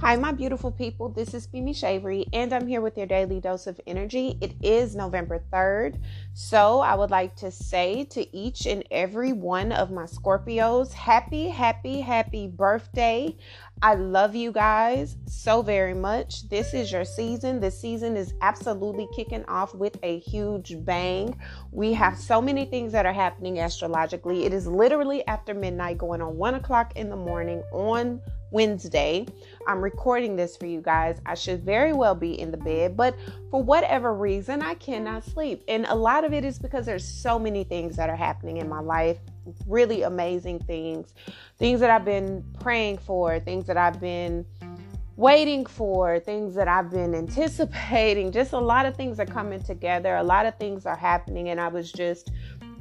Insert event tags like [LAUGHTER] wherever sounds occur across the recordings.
Hi, my beautiful people. This is Femi Shavery, and I'm here with your daily dose of energy. It is November 3rd, so I would like to say to each and every one of my Scorpios, happy, happy, happy birthday. I love you guys so very much. This is your season. This season is absolutely kicking off with a huge bang. We have so many things that are happening astrologically. It is literally after midnight, going on one o'clock in the morning on Wednesday. I'm recording this for you guys. I should very well be in the bed, but for whatever reason, I cannot sleep. And a lot of it is because there's so many things that are happening in my life, really amazing things, things that I've been praying for, things that I've been waiting for, things that I've been anticipating. [LAUGHS] Just a lot of things are coming together, a lot of things are happening, and I was just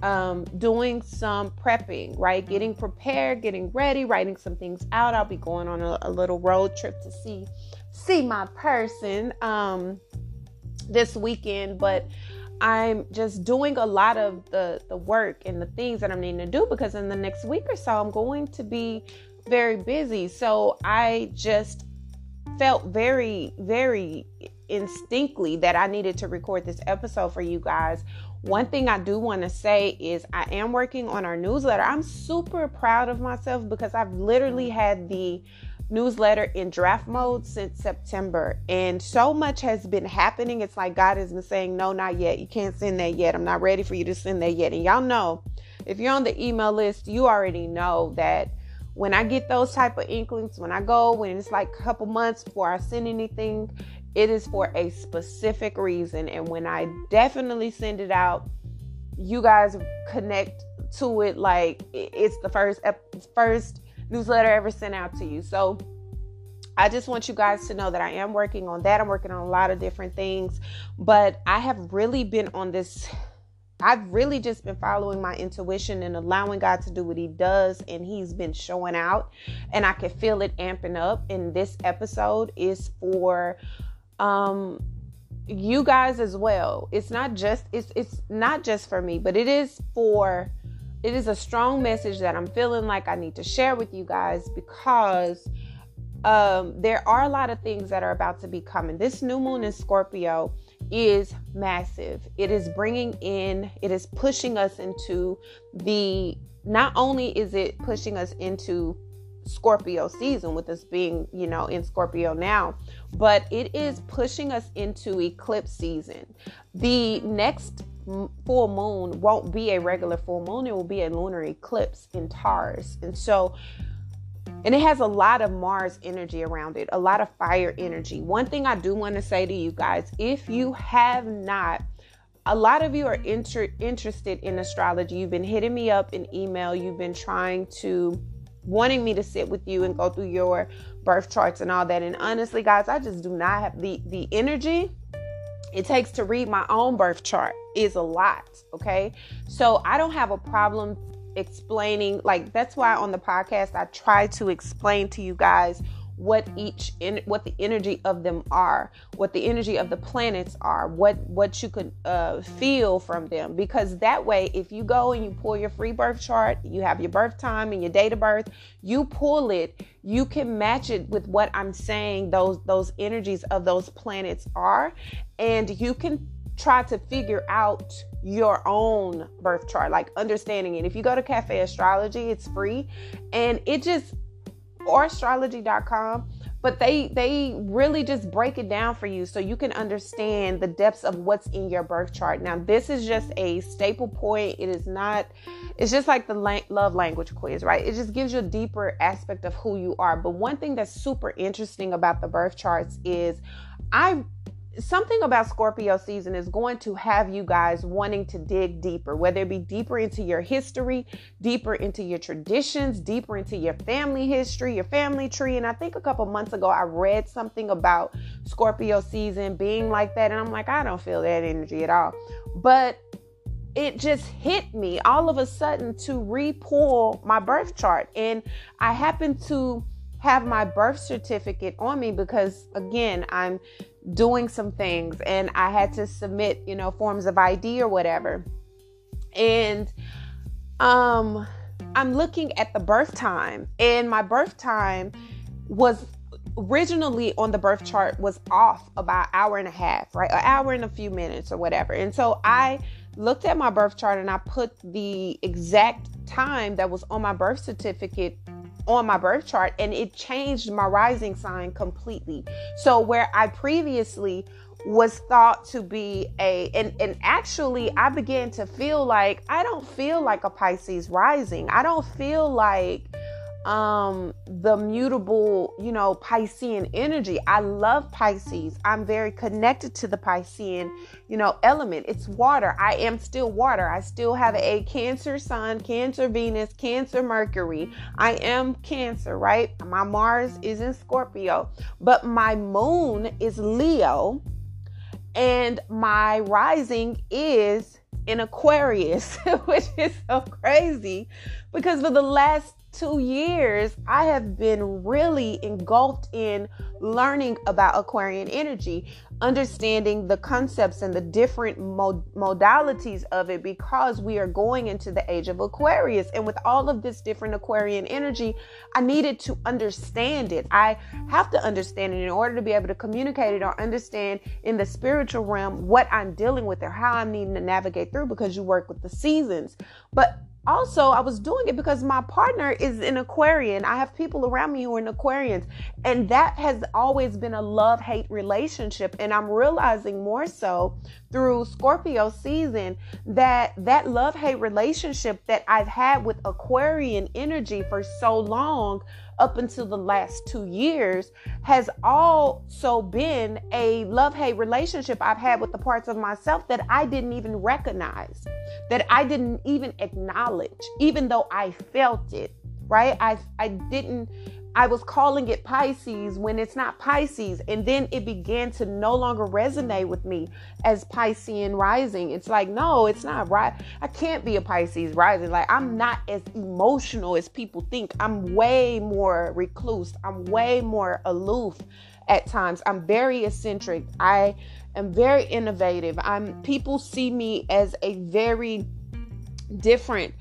um, doing some prepping, right? Getting prepared, getting ready, writing some things out. I'll be going on a, a little road trip to see see my person um, this weekend, but I'm just doing a lot of the the work and the things that I'm needing to do because in the next week or so I'm going to be very busy. So I just felt very very instinctively that I needed to record this episode for you guys one thing I do want to say is I am working on our newsletter. I'm super proud of myself because I've literally mm. had the newsletter in draft mode since September. And so much has been happening. It's like God has been saying, no, not yet. You can't send that yet. I'm not ready for you to send that yet. And y'all know, if you're on the email list, you already know that when I get those type of inklings, when I go, when it's like a couple months before I send anything, it is for a specific reason. And when I definitely send it out, you guys connect to it like it's the first first newsletter ever sent out to you. So I just want you guys to know that I am working on that. I'm working on a lot of different things, but I have really been on this I've really just been following my intuition and allowing God to do what He does, and He's been showing out, and I can feel it amping up. And this episode is for um you guys as well. It's not just it's it's not just for me, but it is for it is a strong message that I'm feeling like I need to share with you guys because um, there are a lot of things that are about to be coming. This new moon in Scorpio is massive. It is bringing in, it is pushing us into the, not only is it pushing us into Scorpio season with us being, you know, in Scorpio now, but it is pushing us into eclipse season. The next full moon won't be a regular full moon, it will be a lunar eclipse in Taurus. And so, and it has a lot of Mars energy around it, a lot of fire energy. One thing I do want to say to you guys if you have not, a lot of you are inter- interested in astrology. You've been hitting me up in email. You've been trying to wanting me to sit with you and go through your birth charts and all that. And honestly, guys, I just do not have the the energy it takes to read my own birth chart is a lot, okay? So I don't have a problem explaining like that's why on the podcast I try to explain to you guys what each in what the energy of them are what the energy of the planets are what what you could uh, feel from them. Because that way if you go and you pull your free birth chart you have your birth time and your date of birth you pull it you can match it with what i'm saying those those energies of those planets are. And you can try to figure out your own birth chart like understanding it. If you go to cafe astrology it's free. And it just or astrology.com but they they really just break it down for you so you can understand the depths of what's in your birth chart. Now this is just a staple point. It is not it's just like the love language quiz right? It just gives you a deeper aspect of who you are. But one thing that's super interesting about the birth charts is i something about Scorpio season is going to have you guys wanting to dig deeper, whether it be deeper into your history, deeper into your traditions, deeper into your family history, your family tree. And I think a couple months ago, I read something about Scorpio season being like that. And I'm like, I don't feel that energy at all. But it just hit me all of a sudden to re-pull my birth chart. And I happened to have my birth certificate on me because again i'm doing some things and I had to submit, you know, forms of ID or whatever. And um I'm looking at the birth time and my birth time was originally on the birth chart was off about hour and a half, right? An hour and a few minutes or whatever. And so I looked at my birth chart and I put the exact time that was on my birth certificate on my birth chart and it changed my rising sign completely. So where I previously was thought to be a and and actually I began to feel like I don't feel like a Pisces rising. I don't feel like um the mutable you know piscean energy. I love pisces. I'm very connected to the piscean you know element. It's water. I am still water. I still have a cancer sun cancer venus cancer mercury. I am cancer right? My mars is in scorpio but my moon is leo and my rising is in aquarius [LAUGHS] which is so crazy because for the last two years, I have been really engulfed in learning about Aquarian energy, understanding the concepts and the different mod- modalities of it because we are going into the age of Aquarius. And with all of this different Aquarian energy, I needed to understand it. I have to understand it in order to be able to communicate it or understand in the spiritual realm what I'm dealing with or how I'm needing to navigate through because you work with the seasons. But also i was doing it because my partner is an aquarian. I have people around me who are aquarians and that has always been a love hate relationship and i'm realizing more so through scorpio season that that love hate relationship that i've had with aquarian energy for so long up until the last two years has also been a love hate relationship I've had with the parts of myself that I didn't even recognize, that I didn't even acknowledge, even though I felt it, right? I, I didn't I was calling it Pisces when it's not Pisces. And then it began to no longer resonate with me as Piscean rising. It's like, no, it's not right. I can't be a Pisces rising. Like, I'm not as emotional as people think. I'm way more recluse. I'm way more aloof at times. I'm very eccentric. I am very innovative. I'm people see me as a very different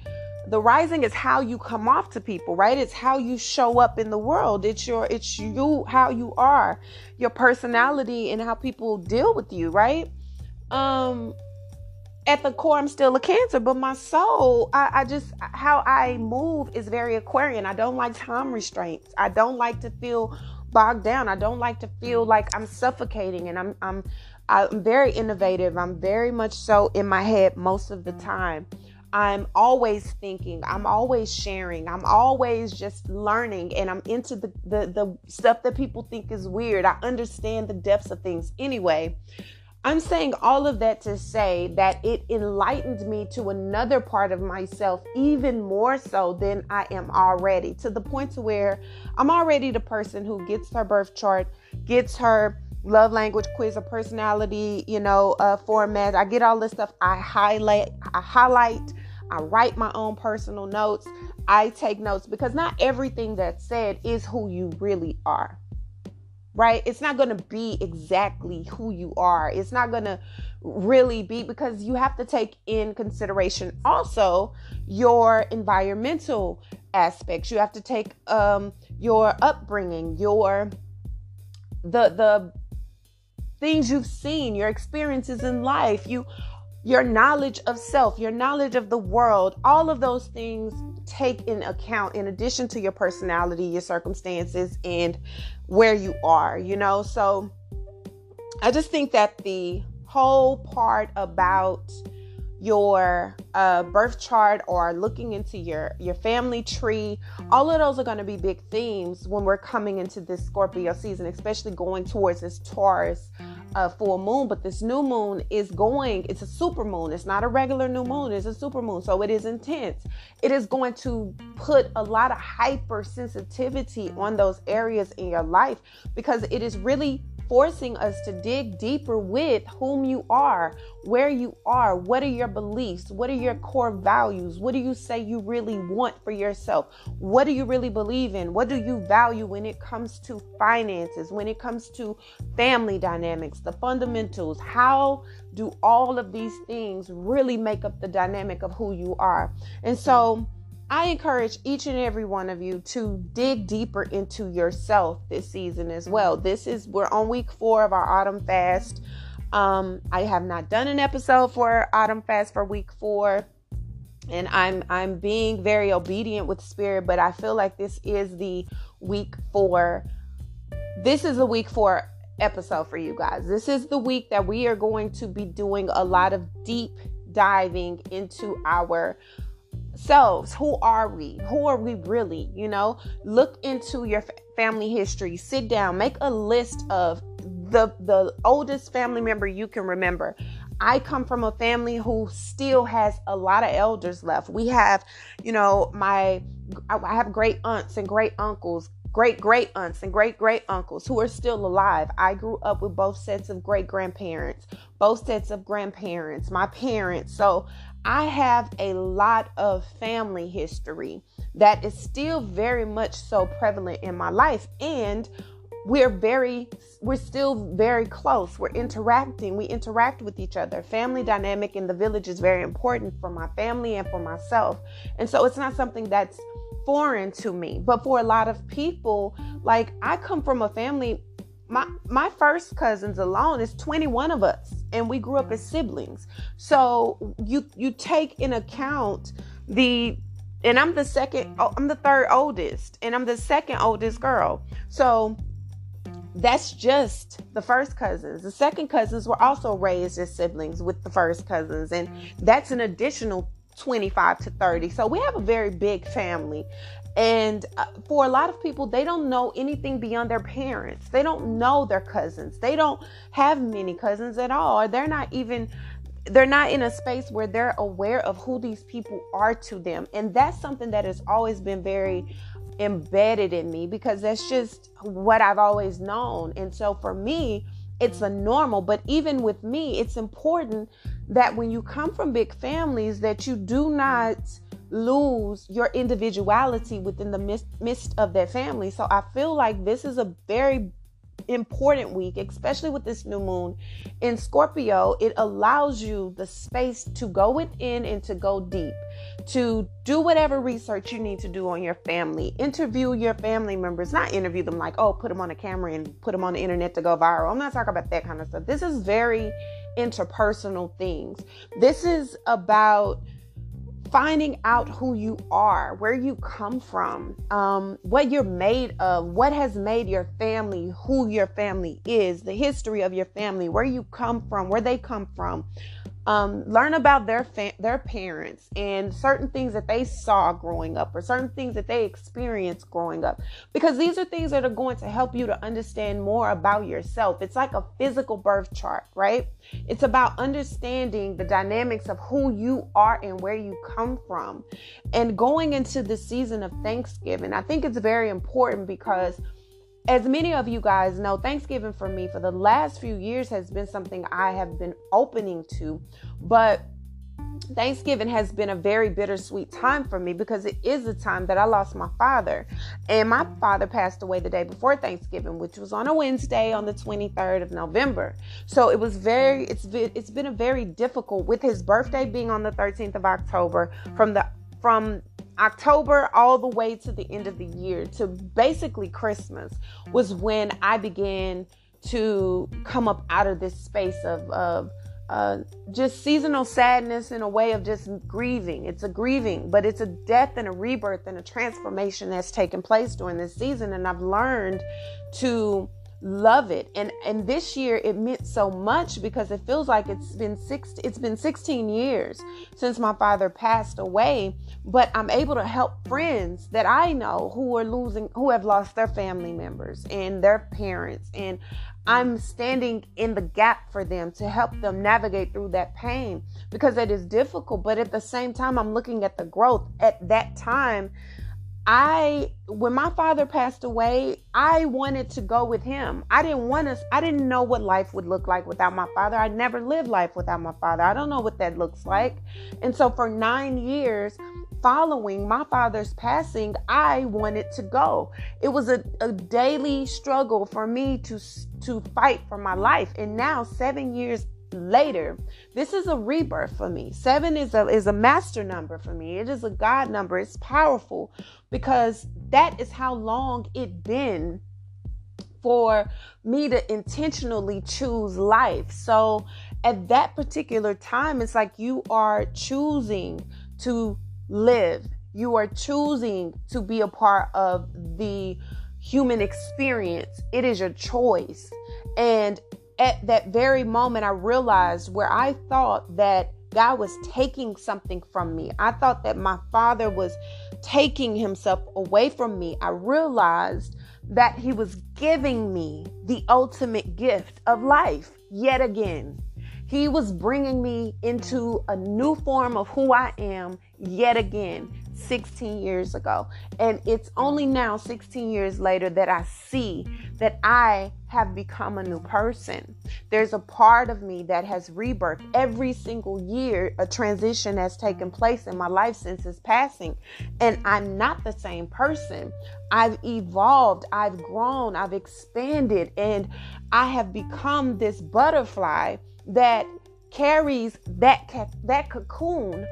the rising is how you come off to people right? It's how you show up in the world. It's your it's you how you are your personality and how people deal with you right? Um at the core i'm still a cancer but my soul I, I just how i move is very aquarian. I don't like time restraints. I don't like to feel bogged down. I don't like to feel like i'm suffocating and i'm i'm i'm very innovative. I'm very much so in my head most of the time I'm always thinking, I'm always sharing, I'm always just learning, and I'm into the, the, the stuff that people think is weird. I understand the depths of things. Anyway, I'm saying all of that to say that it enlightened me to another part of myself even more so than I am already, to the point to where I'm already the person who gets her birth chart, gets her love language quiz or personality, you know, uh, format. I get all this stuff. I highlight, I highlight I write my own personal notes. I take notes because not everything that's said is who you really are. Right? It's not going to be exactly who you are. It's not going to really be because you have to take in consideration also your environmental aspects. You have to take um, your upbringing, your the the things you've seen, your experiences in life. You your knowledge of self, your knowledge of the world, all of those things take in account in addition to your personality, your circumstances, and where you are, you know? So I just think that the whole part about your uh, birth chart or looking into your your family tree all of those are going to be big themes when we're coming into this scorpio season especially going towards this taurus uh, full moon but this new moon is going it's a super moon. It's not a regular new moon it's a super moon. So it is intense. It is going to put a lot of hypersensitivity on those areas in your life because it is really forcing us to dig deeper with whom you are, where you are, what are your beliefs, what are your core values, what do you say you really want for yourself, what do you really believe in, what do you value when it comes to finances, when it comes to family dynamics, the fundamentals, how do all of these things really make up the dynamic of who you are? And so, I encourage each and every one of you to dig deeper into yourself this season as well. This is we're on week 4 of our autumn fast. Um I have not done an episode for autumn fast for week 4 and I'm I'm being very obedient with spirit, but I feel like this is the week 4 this is the week 4 episode for you guys. This is the week that we are going to be doing a lot of deep diving into our selves. Who are we? Who are we really? You know, look into your family history. Sit down, make a list of the the oldest family member you can remember. I come from a family who still has a lot of elders left. We have, you know, my I have great aunts and great uncles, great great aunts and great great uncles who are still alive. I grew up with both sets of great grandparents, both sets of grandparents, my parents. So I have a lot of family history that is still very much so prevalent in my life. And we're very we're still very close we're interacting we interact with each other family dynamic in the village is very important for my family and for myself and so it's not something that's foreign to me. But for a lot of people, like I come from a family my my first cousins alone is 21 of us and we grew up as siblings. So you you take in account the and I'm the second oh, I'm the third oldest and I'm the second oldest girl. So that's just the first cousins. The second cousins were also raised as siblings with the first cousins and that's an additional 25 to 30. So we have a very big family. And uh, for a lot of people, they don't know anything beyond their parents. They don't know their cousins. They don't have many cousins at all. They're not even they're not in a space where they're aware of who these people are to them. And that's something that has always been very embedded in me because that's just what I've always known. And so for me, it's a normal, but even with me, it's important that when you come from big families that you do not lose your individuality within the midst of that family. So I feel like this is a very important week, especially with this new moon in Scorpio. It allows you the space to go within and to go deep, to do whatever research you need to do on your family, interview your family members, not interview them like, oh, put them on a camera and put them on the internet to go viral. I'm not talking about that kind of stuff. This is very interpersonal things. This is about finding out who you are, where you come from, um, what you're made of, what has made your family who your family is, the history of your family, where you come from, where they come from, um, learn about their fa- their parents and certain things that they saw growing up or certain things that they experienced growing up. Because these are things that are going to help you to understand more about yourself. It's like a physical birth chart right? It's about understanding the dynamics of who you are and where you come from. And going into the season of thanksgiving i think it's very important because as many of you guys know, Thanksgiving for me for the last few years has been something I have been opening to, but Thanksgiving has been a very bittersweet time for me because it is the time that I lost my father. And my father passed away the day before Thanksgiving, which was on a Wednesday on the 23rd of November. So it was very it's it's been a very difficult with his birthday being on the 13th of October from the from October all the way to the end of the year to basically Christmas was when I began to come up out of this space of, of uh, just seasonal sadness in a way of just grieving. It's a grieving, but it's a death and a rebirth and a transformation that's taken place during this season. And I've learned to love it. And and this year it meant so much because it feels like it's been six it's been 16 years since my father passed away but i'm able to help friends that i know who are losing who have lost their family members and their parents. And i'm standing in the gap for them to help them navigate through that pain because it is difficult but at the same time i'm looking at the growth at that time I when my father passed away, I wanted to go with him. I didn't want to I didn't know what life would look like without my father. I never lived life without my father. I don't know what that looks like. And so for 9 years following my father's passing, I wanted to go. It was a, a daily struggle for me to to fight for my life. And now 7 years later. This is a rebirth for me. Seven is a is a master number for me. It is a God number. It's powerful because that is how long it been for me to intentionally choose life. So at that particular time, it's like you are choosing to live. You are choosing to be a part of the human experience. It is your choice. And at that very moment, I realized where I thought that God was taking something from me. I thought that my father was taking himself away from me. I realized that he was giving me the ultimate gift of life yet again. He was bringing me into a new form of who I am yet again 16 years ago. And it's hmm. only now, 16 years later, that I see that I have become a new person. There's a part of me that has rebirth. Every single year, a transition has taken place in my life since his passing. And I'm not the same person. I've evolved, I've grown, I've expanded, and I have become this butterfly that carries that, that cocoon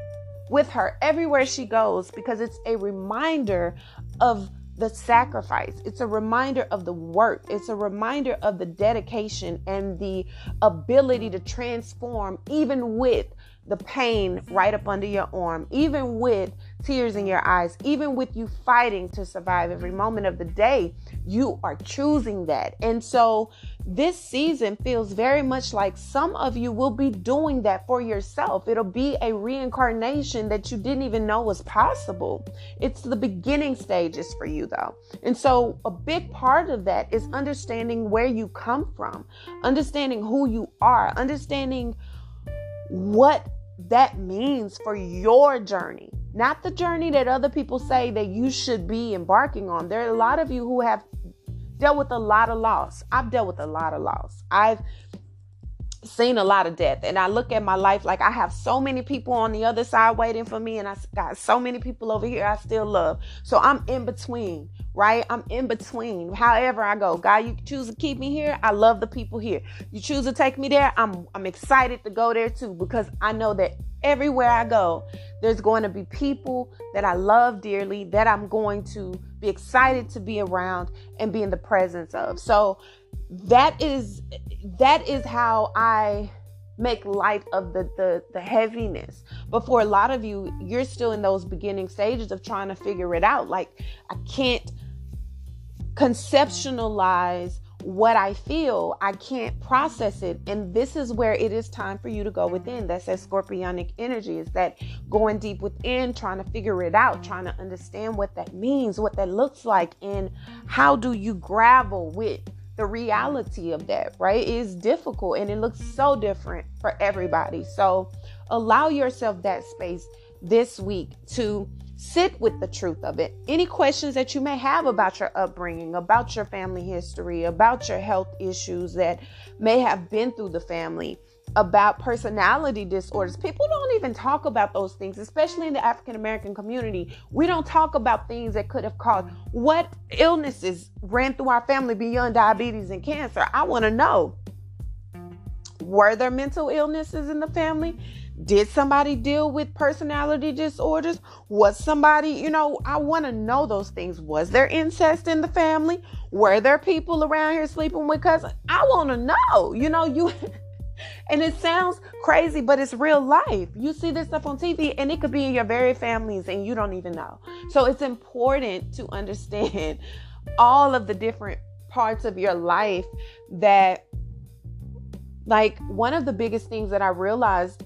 with her everywhere she goes because it's a reminder of the sacrifice. It's a reminder of the work. It's a reminder of the dedication and the ability to transform, even with the pain right up under your arm, even with tears in your eyes, even with you fighting to survive every moment of the day, you are choosing that. And so this season feels very much like some of you will be doing that for yourself. It'll be a reincarnation that you didn't even know was possible. It's the beginning stages for you, though. And so a big part of that is understanding where you come from, understanding who you are, understanding what that means for your journey, not the journey that other people say that you should be embarking on. There are a lot of you who have dealt with a lot of loss. I've dealt with a lot of loss. I've seen a lot of death and I look at my life like I have so many people on the other side waiting for me and I got so many people over here I still love. So I'm in between, right? I'm in between. However I go, God, you choose to keep me here. I love the people here. You choose to take me there. I'm I'm excited to go there too because I know that everywhere I go, there's going to be people that I love dearly that I'm going to be excited to be around and be in the presence of. So that is that is how I make light of the, the the heaviness but for a lot of you you're still in those beginning stages of trying to figure it out like i can't conceptualize what I feel, I can't process it. And this is where it is time for you to go within. That says scorpionic energy is that going deep within, trying to figure it out, trying to understand what that means, what that looks like, and how do you grapple with the reality of that, right? It is difficult and it looks so different for everybody. So allow yourself that space this week to sit with the truth of it. Any questions that you may have about your upbringing, about your family history, about your health issues that may have been through the family, about personality disorders. People don't even talk about those things, especially in the African American community. We don't talk about things that could have caused what illnesses ran through our family beyond diabetes and cancer. I want to know were there mental illnesses in the family? Did somebody deal with personality disorders? Was somebody, you know, I want to know those things. Was there incest in the family? Were there people around here sleeping with cousins? I want to know. You know, you [LAUGHS] and it sounds crazy, but it's real life. You see this stuff on TV and it could be in your very families and you don't even know. So it's important to understand [LAUGHS] all of the different parts of your life that like one of the biggest things that I realized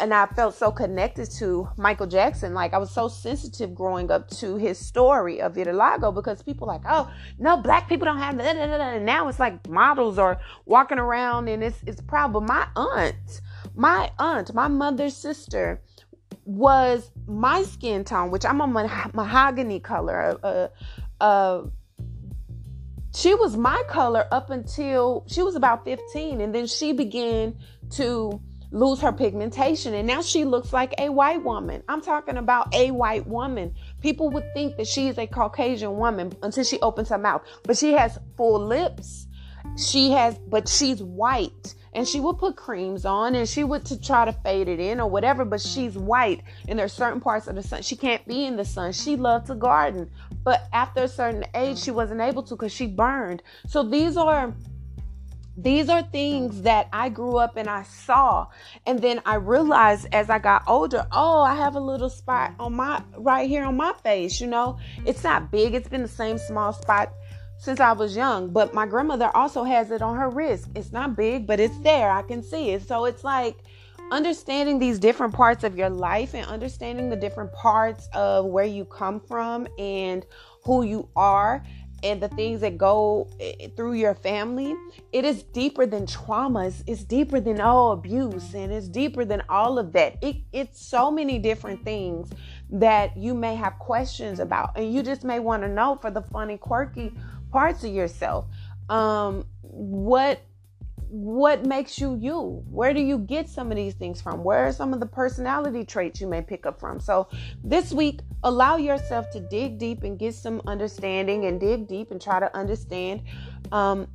and I felt so connected to Michael Jackson. Like I was so sensitive growing up to his story of vitiligo because people like, oh no, black people don't have that. And now it's like models are walking around and it's it's a problem. My aunt, my aunt, my mother's sister was my skin tone, which I'm a mahogany color. Uh, uh, she was my color up until she was about 15, and then she began to lose her pigmentation and now she looks like a white woman. I'm talking about a white woman. People would think that she is a Caucasian woman until she opens her mouth, but she has full lips. She has, but she's white and she would put creams on and she would to try to fade it in or whatever but she's white and there's certain parts of the sun she can't be in the sun she loved to garden but after a certain age she wasn't able to because she burned so these are these are things that I grew up and I saw. And then I realized as I got older, oh, I have a little spot mm-hmm. on my right here on my face, you know. Mm-hmm. It's not big. It's been the same small spot since I was young, but my grandmother also has it on her wrist. It's not big, but it's mm-hmm. there. I can see it. So it's like understanding these different parts of your life and understanding the different parts of where you come from and who you are and the things that go eh, through your family, it is deeper than traumas. It's deeper than all abuse and it's deeper than all of that. It, it's so many different things that you may have questions about, and you just may want to know for the funny, quirky parts of yourself. Um, what what makes you you? Where do you get some of these things from? Where are some of the personality traits you may pick up from? So, this week, allow yourself to dig deep and get some understanding and dig deep and try to understand um,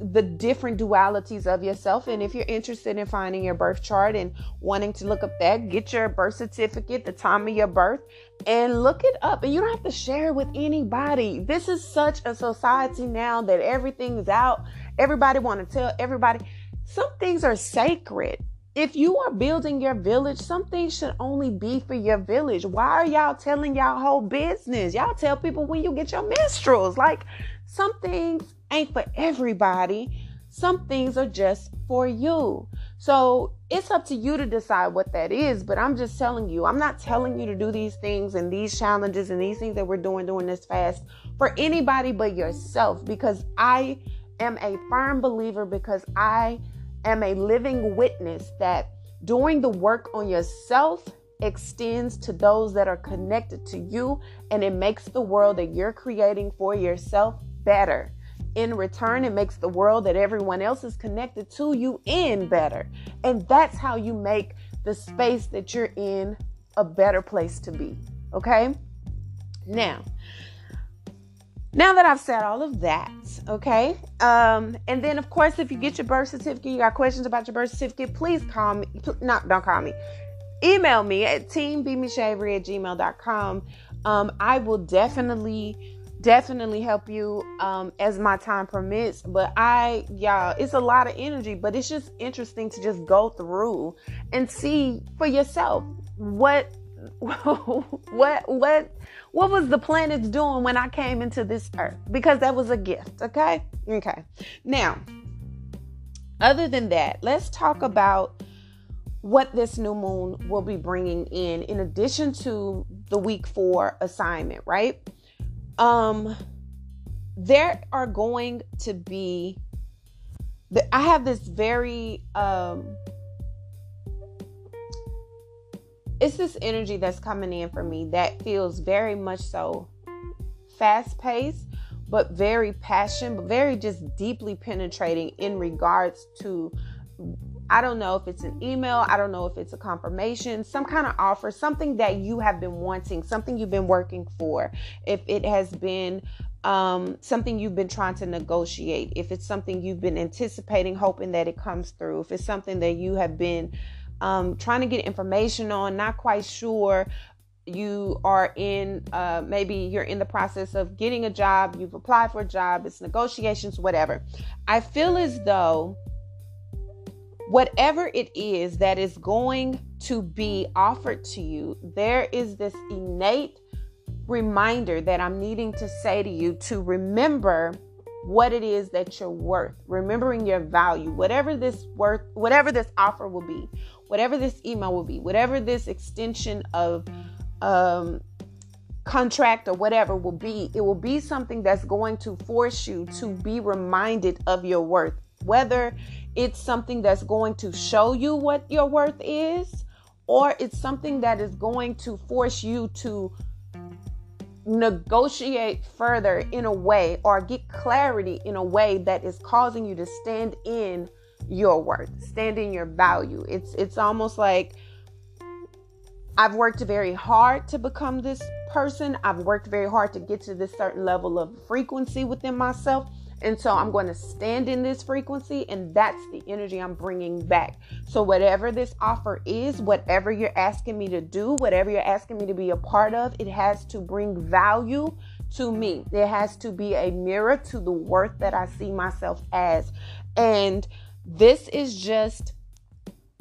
the different dualities of yourself. And if you're interested in finding your birth chart and wanting to look up that, get your birth certificate, the time of your birth, and look it up. And you don't have to share it with anybody. This is such a society now that everything is out Everybody want to tell everybody some things are sacred. If you are building your village, some things should only be for your village. Why are y'all telling y'all whole business? Y'all tell people when you get your menstruals. Like some things ain't for everybody. Some things are just for you. So it's up to you to decide what that is. But I'm just telling you, I'm not telling you to do these things and these challenges and these things that we're doing during this fast for anybody but yourself because I am a firm believer because I am a living witness that doing the work on yourself extends to those that are connected to you and it makes the world that you're creating for yourself better. In return, it makes the world that everyone else is connected to you in better. And that's how you make the space that you're in a better place to be. Okay? Now, now that I've said all of that, okay, um, and then of course, if you get your birth certificate, you got questions about your birth certificate, please call me. Not don't call me. Email me at teambmishavery at gmail.com. Um, I will definitely, definitely help you um, as my time permits. But I, y'all, it's a lot of energy, but it's just interesting to just go through and see for yourself what [LAUGHS] what what what was the planets doing when I came into this earth? Because that was a gift, okay? Okay. Now, other than that, let's talk about what this new moon will be bringing in in addition to the week 4 assignment, right? Um there are going to be I have this very um it's this energy that's coming in for me that feels very much so fast paced, but very passion, but very just deeply penetrating in regards to I don't know if it's an email, I don't know if it's a confirmation, some kind of offer, something that you have been wanting, something you've been working for. If it has been um, something you've been trying to negotiate, if it's something you've been anticipating, hoping that it comes through, if it's something that you have been um, trying to get information on, not quite sure. You are in, uh, maybe you're in the process of getting a job, you've applied for a job, it's negotiations, whatever. I feel as though whatever it is that is going to be offered to you, there is this innate reminder that I'm needing to say to you to remember what it is that you're worth, remembering your value, whatever this worth, whatever this offer will be, whatever this email will be, whatever this extension of um, contract or whatever will be, it will be something that's going to force you to be reminded of your worth. Whether it's something that's going to show you what your worth is, or it's something that is going to force you to negotiate further in a way or get clarity in a way that is causing you to stand in your worth, stand in your value. It's it's almost like I've worked very hard to become this person. I've worked very hard to get to this certain level of frequency within myself. And so I'm going to stand in this frequency, and that's the energy I'm bringing back. So, whatever this offer is, whatever you're asking me to do, whatever you're asking me to be a part of, it has to bring value to me. It has to be a mirror to the worth that I see myself as. And this is just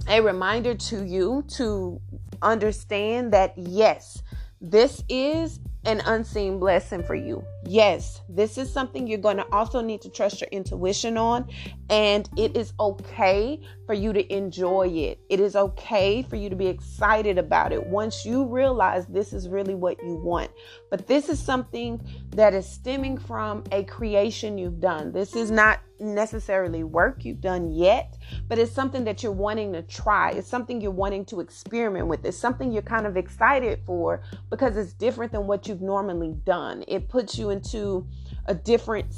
a reminder to you to understand that yes, this is an unseen blessing for you. Yes, this is something you're going to also need to trust your intuition on, and it is okay for you to enjoy it. It is okay for you to be excited about it once you realize this is really what you want. But this is something that is stemming from a creation you've done. This is not necessarily work you've done yet, but it's something that you're wanting to try. It's something you're wanting to experiment with. It's something you're kind of excited for because it's different than what you've normally done. It puts you into a different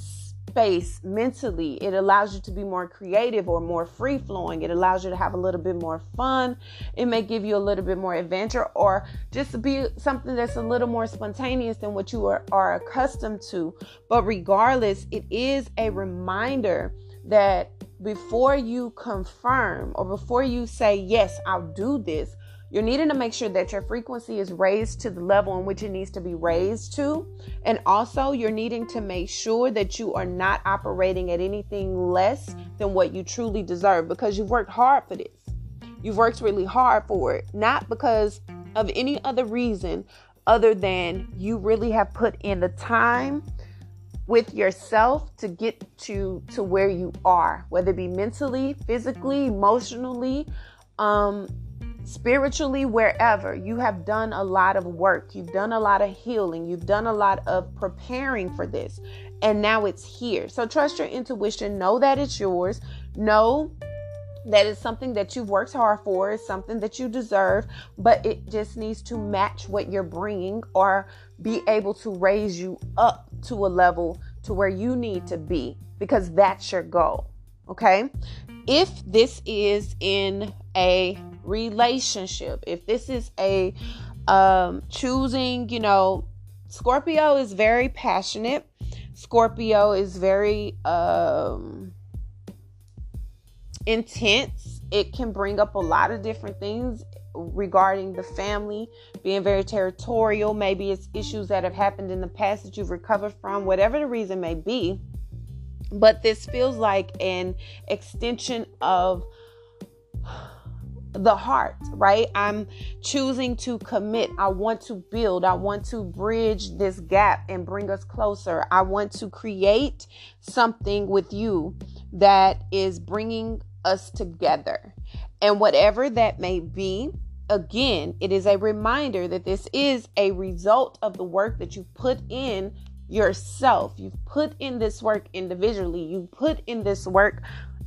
space mentally. It allows you to be more creative or more free flowing. It allows you to have a little bit more fun. It may give you a little bit more adventure or just be something that's a little more spontaneous than what you are, are accustomed to. But regardless, it is a reminder that before you confirm or before you say, Yes, I'll do this, you're needing to make sure that your frequency is raised to the level in which it needs to be raised to. And also, you're needing to make sure that you are not operating at anything less than what you truly deserve because you've worked hard for this. You've worked really hard for it, not because of any other reason other than you really have put in the time with yourself to get to to where you are whether it be mentally physically emotionally um spiritually, wherever, you have done a lot of work. You've done a lot of healing. You've done a lot of preparing for this. And now it's here. So trust your intuition. Know that it's yours. Know that it's something that you've worked hard for. It's something that you deserve. But it just needs to match what you're bringing or be able to raise you up to a level to where you need to be because that's your goal. Okay. If this is in a relationship, if this is a um, choosing, you know, Scorpio is very passionate. Scorpio is very um, intense. It can bring up a lot of different things regarding the family, being very territorial. Maybe it's issues that have happened in the past that you've recovered from, whatever the reason may be. But this feels like an extension of the heart, right? I'm choosing to commit. I want to build. I want to bridge this gap and bring us closer. I want to create something with you that is bringing us together. And whatever that may be, again, it is a reminder that this is a result of the work that you put in yourself. You've put in this work individually. You put in this work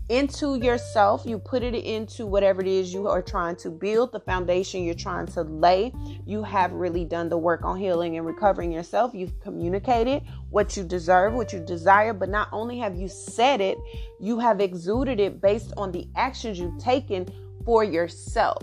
into yourself. You put it into whatever it is you are trying to build, the foundation you're trying to lay. You have really done the work on healing and recovering yourself. You've communicated what you deserve, what you desire, but not only have you said it, you have exuded it based on the actions you've taken for yourself.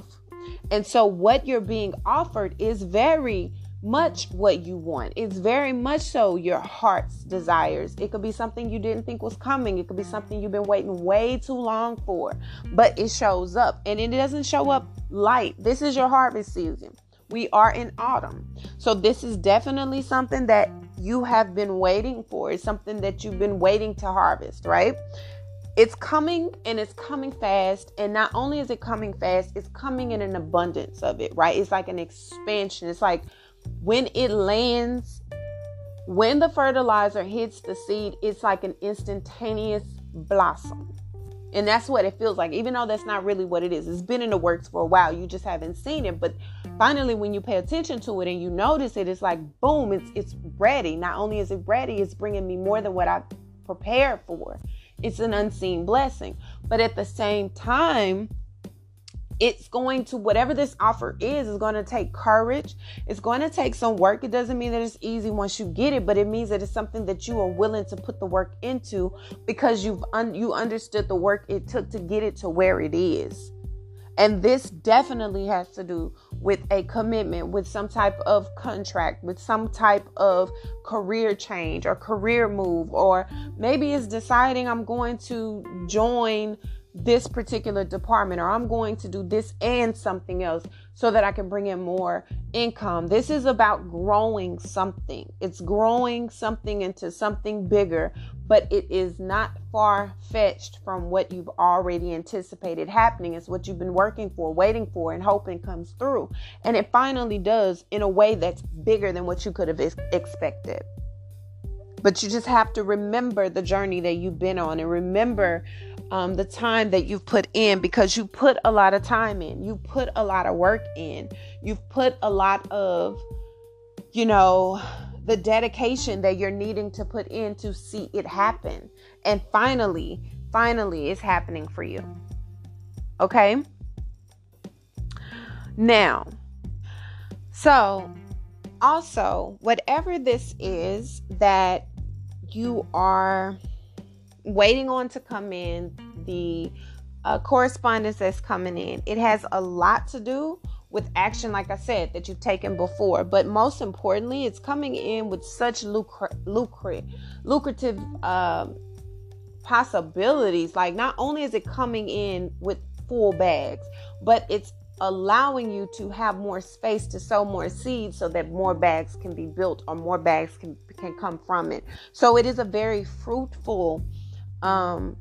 And so, what you're being offered is very much what you want. It's very much so your heart's desires. It could be something you didn't think was coming. It could be mm. something you've been waiting way too long for, but it shows up and it doesn't show up light. This is your harvest season. We are in autumn. So this is definitely something that you have been waiting for. It's something that you've been waiting to harvest, right? It's coming and it's coming fast. And not only is it coming fast, it's coming in an abundance of it, right? It's like an expansion. It's like when it lands, when the fertilizer hits the seed, it's like an instantaneous blossom. And that's what it feels like, even though that's not really what it is. It's been in the works for a while. You just haven't seen it. But finally, when you pay attention to it and you notice it, it's like, boom, it's, it's ready. Not only is it ready, it's bringing me more than what I prepared for. It's an unseen blessing. But at the same time, it's going to whatever this offer is is going to take courage. It's going to take some work. It doesn't mean that it's easy once you get it but it means that it's something that you are willing to put the work into because you've un- you understood the work it took to get it to where it is. And this definitely has to do with a commitment, with some type of contract, with some type of career change or career move, or maybe it's deciding I'm going to join this particular department or I'm going to do this and something else so that I can bring in more income. This is about growing something. It's growing something into something bigger, but it is not far fetched from what you've already anticipated happening. It's what you've been working for, waiting for, and hoping comes through. And it finally does in a way that's bigger than what you could have expected. But you just have to remember the journey that you've been on and remember um, the time that you've put in because you put a lot of time in, you put a lot of work in, you've put a lot of, you know, the dedication that you're needing to put in to see it happen. And finally, finally, it's happening for you. Okay? Now, so also, whatever this is that you are waiting on to come in, the uh, correspondence that's coming in. It has a lot to do with action, like I said, that you've taken before. But most importantly, it's coming in with such lucra- lucra- lucrative uh, possibilities. Like, not only is it coming in with full bags, but it's allowing you to have more space to sow more seeds so that more bags can be built or more bags can, can come from it. So it is a very fruitful um,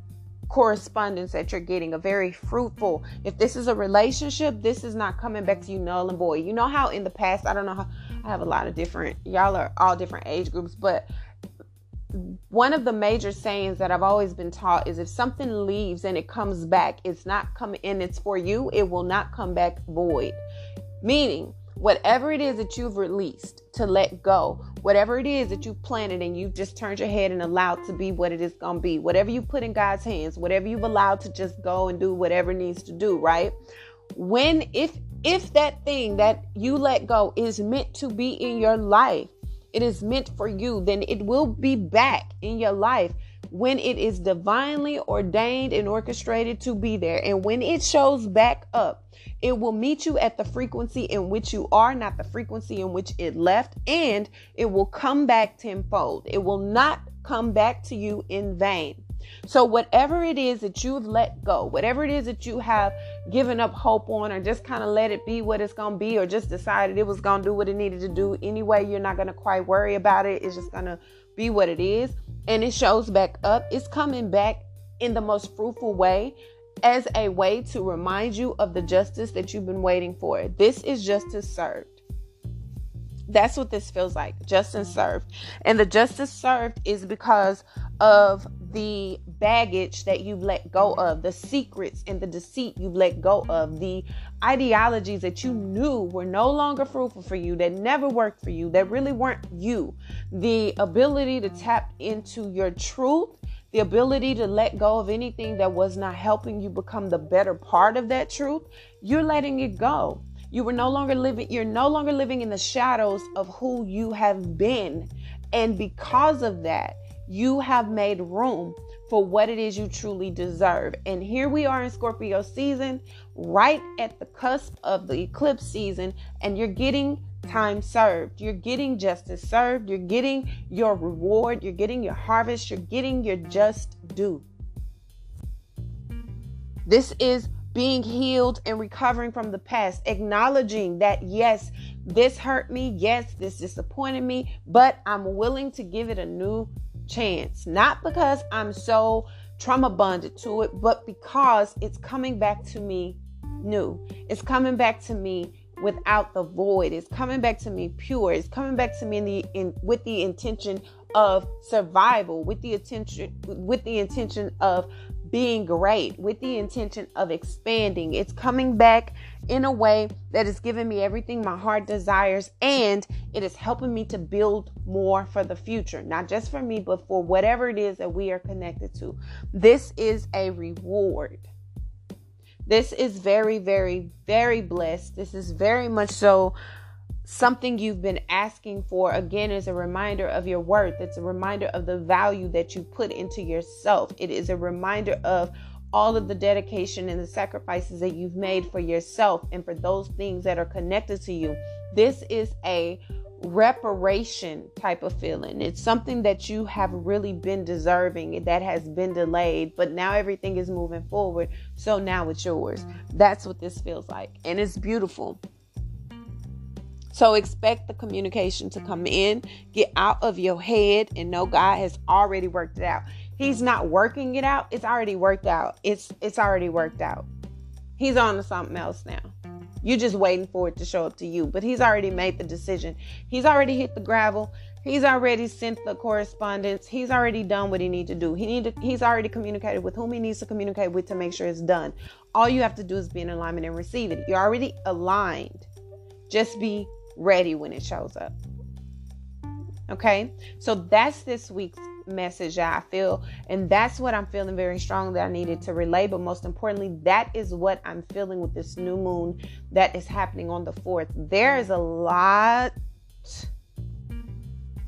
correspondence that you're getting, a very fruitful. If this is a relationship, this is not coming back to you null and void. You know how in the past, I don't know how, I have a lot of different, y'all are all different age groups, but one of the major sayings that I've always been taught is if something leaves and it comes back, it's not coming in, it's for you, it will not come back void. Meaning, whatever it is that you've released to let go, whatever it is that you've planted and you've just turned your head and allowed to be what it is going to be, whatever you put in God's hands, whatever you've allowed to just go and do whatever needs to do, right? When, if, if that thing that you let go is meant to be in your life, it is meant for you, then it will be back in your life when it is divinely ordained and orchestrated to be there. And when it shows back up, it will meet you at the frequency in which you are, not the frequency in which it left, and it will come back tenfold. It will not come back to you in vain. So, whatever it is that you've let go, whatever it is that you have given up hope on, or just kind of let it be what it's going to be, or just decided it was going to do what it needed to do anyway, you're not going to quite worry about it. It's just going to be what it is. And it shows back up. It's coming back in the most fruitful way as a way to remind you of the justice that you've been waiting for. This is justice served. That's what this feels like justice mm-hmm. served. And the justice served is because of the baggage that you've let go of, the secrets and the deceit you've let go of, the ideologies that you knew were no longer fruitful for you, that never worked for you, that really weren't you, the ability to mm-hmm. tap into your truth the ability to let go of anything that was not helping you become the better part of that truth, you're letting it go. You were no longer living, you're no longer living in the shadows of who you have been. And because of that, you have made room for what it is you truly deserve. And here we are in Scorpio season, right at the cusp of the eclipse season, and you're getting time served. You're getting justice served. You're getting your reward. You're getting your harvest. You're getting your just due. This is being healed and recovering from the past, acknowledging that yes, this hurt me. Yes, this disappointed me, but I'm willing to give it a new chance. Not because I'm so trauma bonded to it, but because it's coming back to me new. It's coming back to me without the void. It's coming back to me pure. It's coming back to me in the in with the intention of survival, with the intention with the intention of being great, with the intention of expanding. It's coming back in a way that is giving me everything my heart desires and it is helping me to build more for the future, not just for me, but for whatever it is that we are connected to. This is a reward. This is very, very, very blessed. This is very much so something you've been asking for. Again, is a reminder of your worth. It's a reminder of the value that you put into yourself. It is a reminder of all of the dedication and the sacrifices that you've made for yourself and for those things that are connected to you. This is a reparation type of feeling. It's something that you have really been deserving that has been delayed, but now everything is moving forward. So now it's yours. Mm. That's what this feels like. And it's beautiful. So expect the communication to come in, get out of your head, and know God has already worked it out. He's not working it out, it's already worked out. It's it's already worked out. He's on to something else now. You're just waiting for it to show up to you. But he's already made the decision. He's already hit the gravel. He's already sent the correspondence. He's already done what he needs to do. He need to, he's already communicated with whom he needs to communicate with to make sure it's done. All you have to do is be in alignment and receive it. You're already aligned. Just be ready when it shows up. Okay? So that's this week's message I feel. And that's what I'm feeling very strong that I needed to relay. But most importantly, that is what I'm feeling with this new moon that is happening on the 4th. There is a lot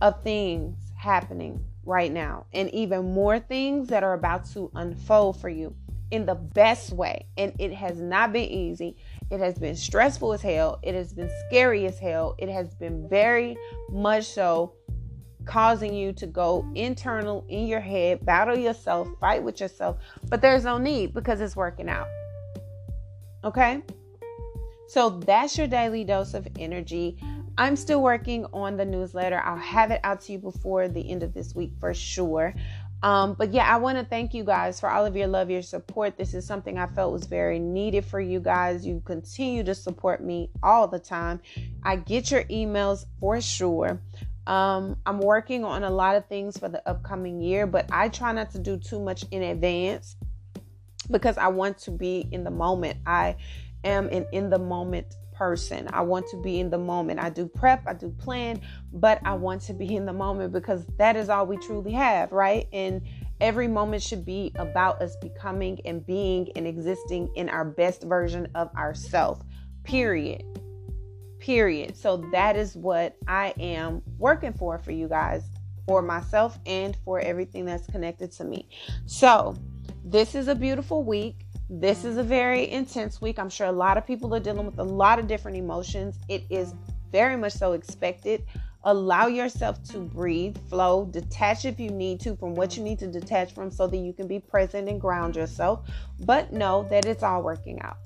of things happening right now, and even more things that are about to unfold for you in the best way. And it has not been easy. It has been stressful as hell. It has been scary as hell. It has been very much so causing you to go internal in your head, battle yourself, fight with yourself. But there's no need because it's working out. Okay? So that's your daily dose of energy. I'm still working on the newsletter. I'll have it out to you before the end of this week for sure. Um, but yeah, I want to thank you guys for all of your love, your support. This is something I felt was very needed for you guys. You continue to support me all the time. I get your emails for sure. Um, I'm working on a lot of things for the upcoming year, but I try not to do too much in advance because I want to be in the moment. I am an in the moment person. I want to be in the moment. I do prep, I do plan, but I want to be in the moment because that is all we truly have, right? And every moment should be about us becoming and being and existing in our best version of ourself. Period period. So that is what I am working for for you guys, for myself, and for everything that's connected to me. So this is a beautiful week. This is a very intense week. I'm sure a lot of people are dealing with a lot of different emotions. It is very much so expected. Allow yourself to breathe, flow, detach if you need to from what you need to detach from so that you can be present and ground yourself. But know that it's all working out.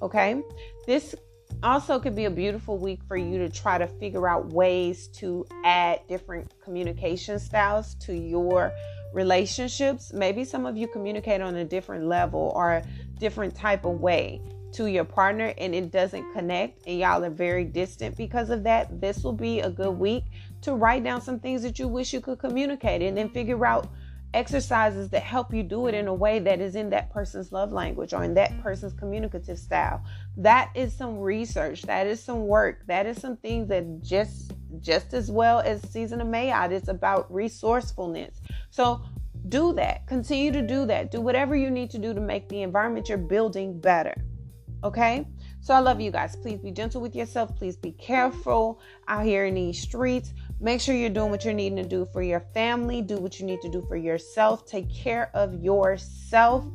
Okay? This also could be a beautiful week for you to try to figure out ways to add different communication styles to your relationships maybe some of you communicate on a different level or a different type of way to your partner and it doesn't connect and y'all are very distant because of that this will be a good week to write down some things that you wish you could communicate and then figure out exercises that help you do it in a way that is in that person's love language or in that person's communicative style. That is some research, that is some work, that is some things that just just as well as season of Mayat It's about resourcefulness. So do that. Continue to do that. Do whatever you need to do to make the environment you're building better. Okay? So I love you guys. Please be gentle with yourself. Please be careful out here in these streets. Make sure you're doing what you're needing to do for your family. Do what you need to do for yourself. Take care of yourself.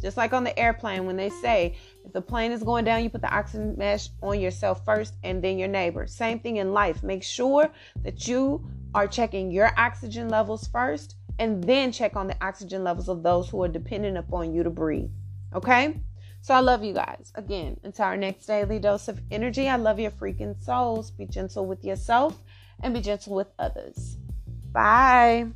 Just like on the airplane, when they say if the plane is going down, you put the oxygen mask on yourself first and then your neighbor. Same thing in life. Make sure that you are checking your oxygen levels first and then check on the oxygen levels of those who are dependent upon you to breathe. Okay? So I love you guys. Again, until our next daily dose of energy, I love your freaking souls. Be gentle with yourself and be gentle with others. Bye.